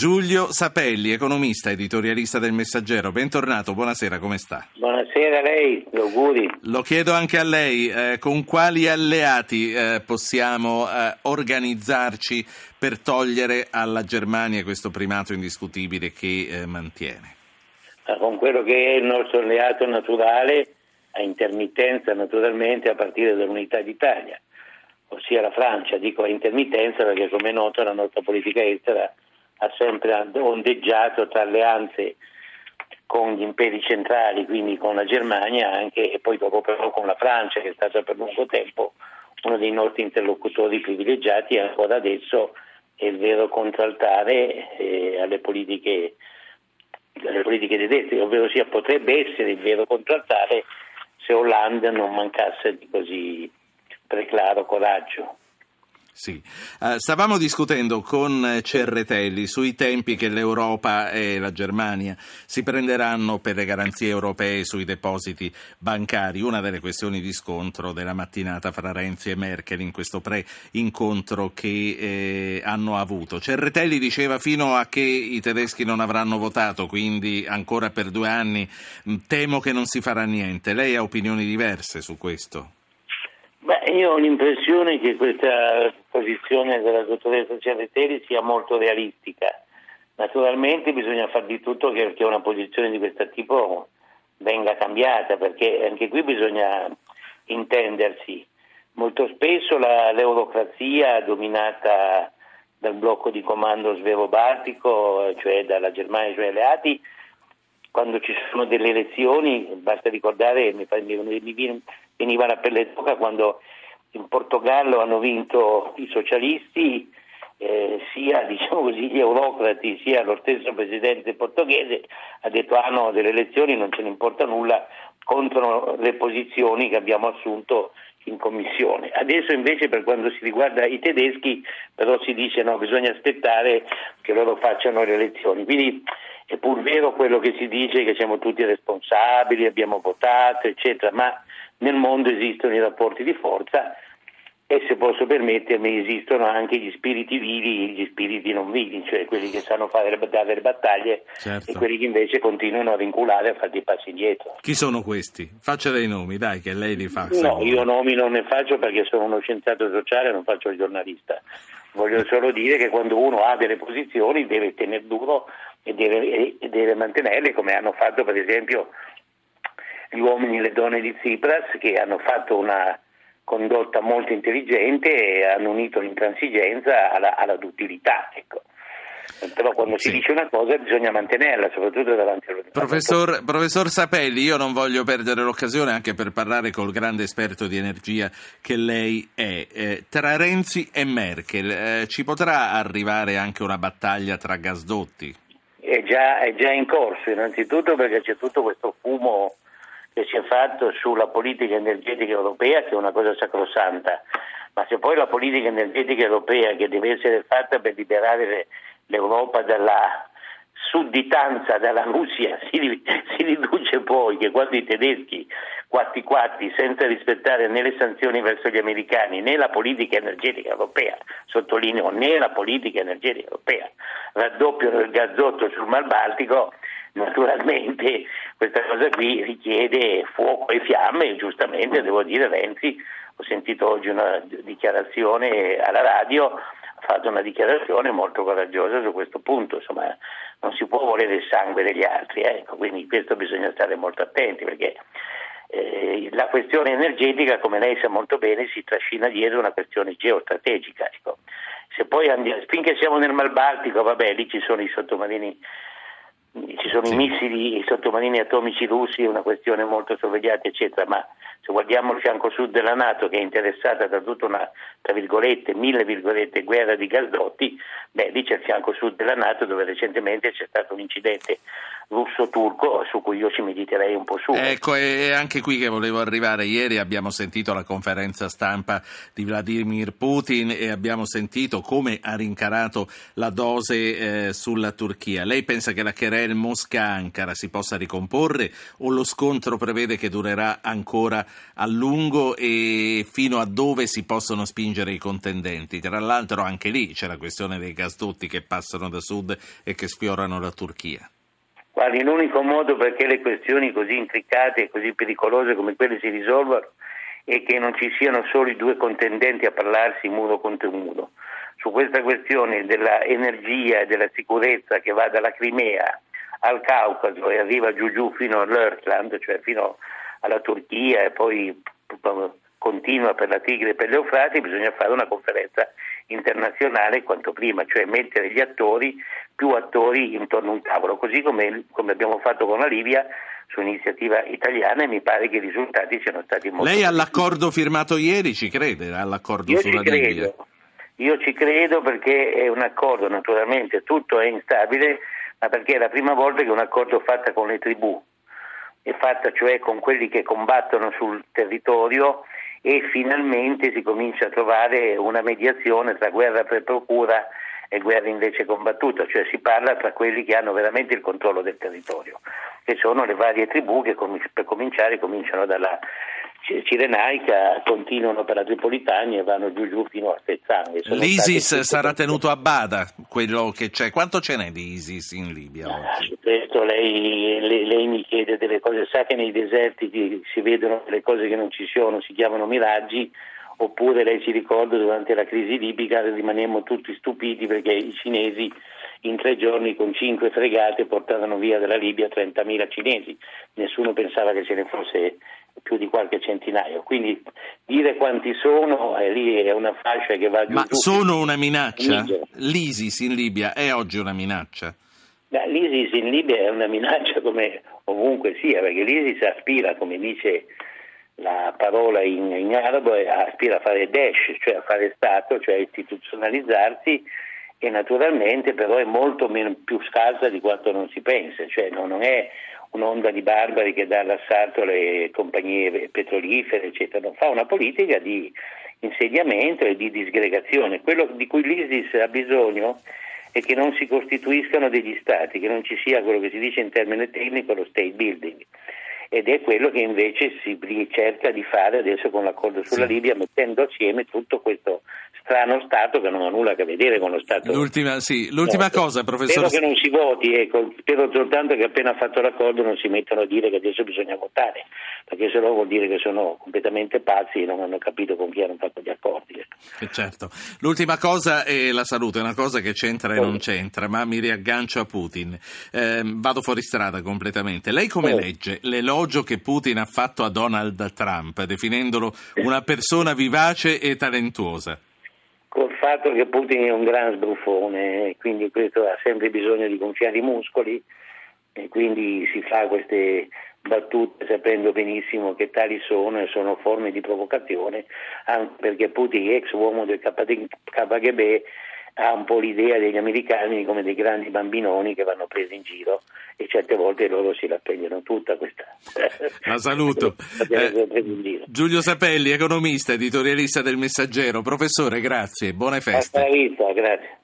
Giulio Sapelli, economista, editorialista del Messaggero. Bentornato, buonasera, come sta? Buonasera a lei, auguri. Lo chiedo anche a lei, eh, con quali alleati eh, possiamo eh, organizzarci per togliere alla Germania questo primato indiscutibile che eh, mantiene? Con quello che è il nostro alleato naturale, a intermittenza naturalmente a partire dall'unità d'Italia, ossia la Francia, dico a intermittenza perché come è noto la nostra politica estera ha sempre ondeggiato tra alleanze con gli imperi centrali, quindi con la Germania anche, e poi dopo però con la Francia che è stata per lungo tempo uno dei nostri interlocutori privilegiati e ancora adesso è il vero contraltare eh, alle, politiche, alle politiche tedesche, ovvero sia potrebbe essere il vero contraltare se Hollande non mancasse di così preclaro coraggio. Sì. Uh, stavamo discutendo con Cerretelli sui tempi che l'Europa e la Germania si prenderanno per le garanzie europee sui depositi bancari, una delle questioni di scontro della mattinata fra Renzi e Merkel in questo pre-incontro che eh, hanno avuto. Cerretelli diceva fino a che i tedeschi non avranno votato, quindi ancora per due anni temo che non si farà niente. Lei ha opinioni diverse su questo? Beh, io ho l'impressione che questa posizione della dottoressa Cerretelli sia molto realistica. Naturalmente bisogna fare di tutto perché una posizione di questo tipo venga cambiata, perché anche qui bisogna intendersi. Molto spesso la, l'eurocrazia dominata dal blocco di comando svero-baltico, cioè dalla Germania e i suoi alleati, quando ci sono delle elezioni, basta ricordare, mi, mi, veniva la pelle d'oca quando in Portogallo hanno vinto i socialisti, eh, sia diciamo così, gli eurocrati sia lo stesso presidente portoghese ha detto ah no, delle elezioni non ce ne importa nulla contro le posizioni che abbiamo assunto in commissione. Adesso invece per quanto si riguarda i tedeschi però si dice no, bisogna aspettare che loro facciano le elezioni. Quindi è pur vero quello che si dice che siamo tutti responsabili, abbiamo votato, eccetera, ma nel mondo esistono i rapporti di forza e se posso permettermi esistono anche gli spiriti vivi e gli spiriti non vivi, cioè quelli che sanno fare le battaglie certo. e quelli che invece continuano a vinculare a fare dei passi indietro. Chi sono questi? Faccia dei nomi, dai, che lei li fa. No, io nomi non ne faccio perché sono uno scienziato sociale non faccio il giornalista. Voglio solo dire che quando uno ha delle posizioni deve tenere duro e deve, e deve mantenerle come hanno fatto per esempio gli uomini e le donne di Tsipras che hanno fatto una condotta molto intelligente e hanno unito l'intransigenza alla, alla duttilità. Ecco. Però quando sì. si dice una cosa bisogna mantenerla, soprattutto davanti allo professor, professor Sapelli, io non voglio perdere l'occasione anche per parlare col grande esperto di energia che lei è. Eh, tra Renzi e Merkel eh, ci potrà arrivare anche una battaglia tra gasdotti? È già, è già in corso, innanzitutto perché c'è tutto questo fumo che si è fatto sulla politica energetica europea, che è una cosa sacrosanta, ma se poi la politica energetica europea, che deve essere fatta per liberare l'Europa dalla sudditanza dalla Russia, si, si riduce poi che quando i tedeschi quatti quatti senza rispettare né le sanzioni verso gli americani né la politica energetica europea, sottolineo né la politica energetica europea, raddoppiano il gazzotto sul Mar Baltico, naturalmente questa cosa qui richiede fuoco e fiamme, giustamente devo dire Renzi, ho sentito oggi una dichiarazione alla radio, ha fatto una dichiarazione molto coraggiosa su questo punto, insomma non si può volere il sangue degli altri, eh? ecco, quindi questo bisogna stare molto attenti perché eh, la questione energetica, come lei sa molto bene, si trascina dietro una questione geostrategica. Ecco. Se poi andiamo, finché siamo nel Mar Baltico, vabbè, lì ci sono i sottomarini ci sono sì. i missili, i sottomarini atomici russi, è una questione molto sorvegliata, eccetera, ma se guardiamo il fianco sud della Nato che è interessata da tutta una, tra virgolette, mille virgolette, guerra di gasdotti, beh, lì c'è il fianco sud della Nato dove recentemente c'è stato un incidente russo-turco su cui io ci mediterei un po' su. Ecco, è anche qui che volevo arrivare. Ieri abbiamo sentito la conferenza stampa di Vladimir Putin e abbiamo sentito come ha rincarato la dose eh, sulla Turchia. Lei pensa che la querel Mosca-Ankara si possa ricomporre o lo scontro prevede che durerà ancora a lungo e fino a dove si possono spingere i contendenti? Tra l'altro anche lì c'è la questione dei gasdotti che passano da sud e che sfiorano la Turchia. Guardi, l'unico modo perché le questioni così intricate e così pericolose come quelle si risolvano è che non ci siano solo i due contendenti a parlarsi muro contro muro. Su questa questione dell'energia e della sicurezza che va dalla Crimea al Caucaso e arriva giù giù fino all'Earthland, cioè fino alla Turchia e poi continua per la Tigre e per l'Eufrate, bisogna fare una conferenza internazionale quanto prima, cioè mettere gli attori, più attori intorno a un tavolo, così come, come abbiamo fatto con la Libia su iniziativa italiana e mi pare che i risultati siano stati molto Lei all'accordo firmato ieri ci crede? All'accordo Io sulla ci credo. Libia? Io ci credo perché è un accordo, naturalmente tutto è instabile, ma perché è la prima volta che è un accordo fatto con le tribù, è fatta cioè con quelli che combattono sul territorio e finalmente si comincia a trovare una mediazione tra guerra per procura e guerra invece combattuta, cioè si parla tra quelli che hanno veramente il controllo del territorio, che sono le varie tribù che per cominciare cominciano dalla Cirenaica, continuano per la Tripolitania e vanno giù giù fino a Fezzan. L'ISIS sarà tenuto a bada, quello che c'è. Quanto ce n'è di ISIS in Libia ah? Su questo lei, lei, lei, mi chiede delle cose, sa che nei deserti si vedono delle cose che non ci sono, si chiamano miraggi, oppure lei si ricorda durante la crisi libica rimanemmo tutti stupiti perché i cinesi in tre giorni con cinque fregate portavano via dalla Libia 30.000 cinesi, nessuno pensava che ce ne fosse più di qualche centinaio, quindi dire quanti sono eh, lì è una fascia che va giù. Ma sono una minaccia? L'ISIS in Libia è oggi una minaccia? L'ISIS in Libia è una minaccia come ovunque sia, perché l'ISIS aspira, come dice la parola in, in arabo, aspira a fare Daesh, cioè a fare Stato, cioè a istituzionalizzarsi e naturalmente però è molto meno, più scarsa di quanto non si pensa, cioè no, non è un'onda di barbari che dà l'assalto alle compagnie petrolifere, eccetera, no, fa una politica di insediamento e di disgregazione. Quello di cui l'ISIS ha bisogno è che non si costituiscano degli stati, che non ci sia quello che si dice in termine tecnico lo state building ed è quello che invece si cerca di fare adesso con l'accordo sulla sì. Libia mettendo assieme tutto questo strano Stato che non ha nulla a che vedere con lo Stato. L'ultima, sì. L'ultima no, cosa, professore. Spero che non si voti, ecco. spero soltanto che appena fatto l'accordo non si mettano a dire che adesso bisogna votare, perché se no vuol dire che sono completamente pazzi e non hanno capito con chi hanno fatto gli accordi. Ecco. Eh, certo. L'ultima cosa è la salute, è una cosa che c'entra e non c'entra, ma mi riaggancio a Putin. Eh, vado fuori strada completamente. Lei come legge l'elogio che Putin ha fatto a Donald Trump, definendolo una persona vivace e talentuosa? col fatto che Putin è un gran sbruffone, quindi questo ha sempre bisogno di gonfiare i muscoli e quindi si fa queste battute sapendo benissimo che tali sono e sono forme di provocazione, anche perché Putin, ex uomo del KGB, ha un po' l'idea degli americani come dei grandi bambinoni che vanno presi in giro e certe volte loro si la prendono tutta questa. La saluto. eh, Giulio Sapelli, economista, editorialista del Messaggero. Professore, grazie, buone feste. Hasta la vista, grazie.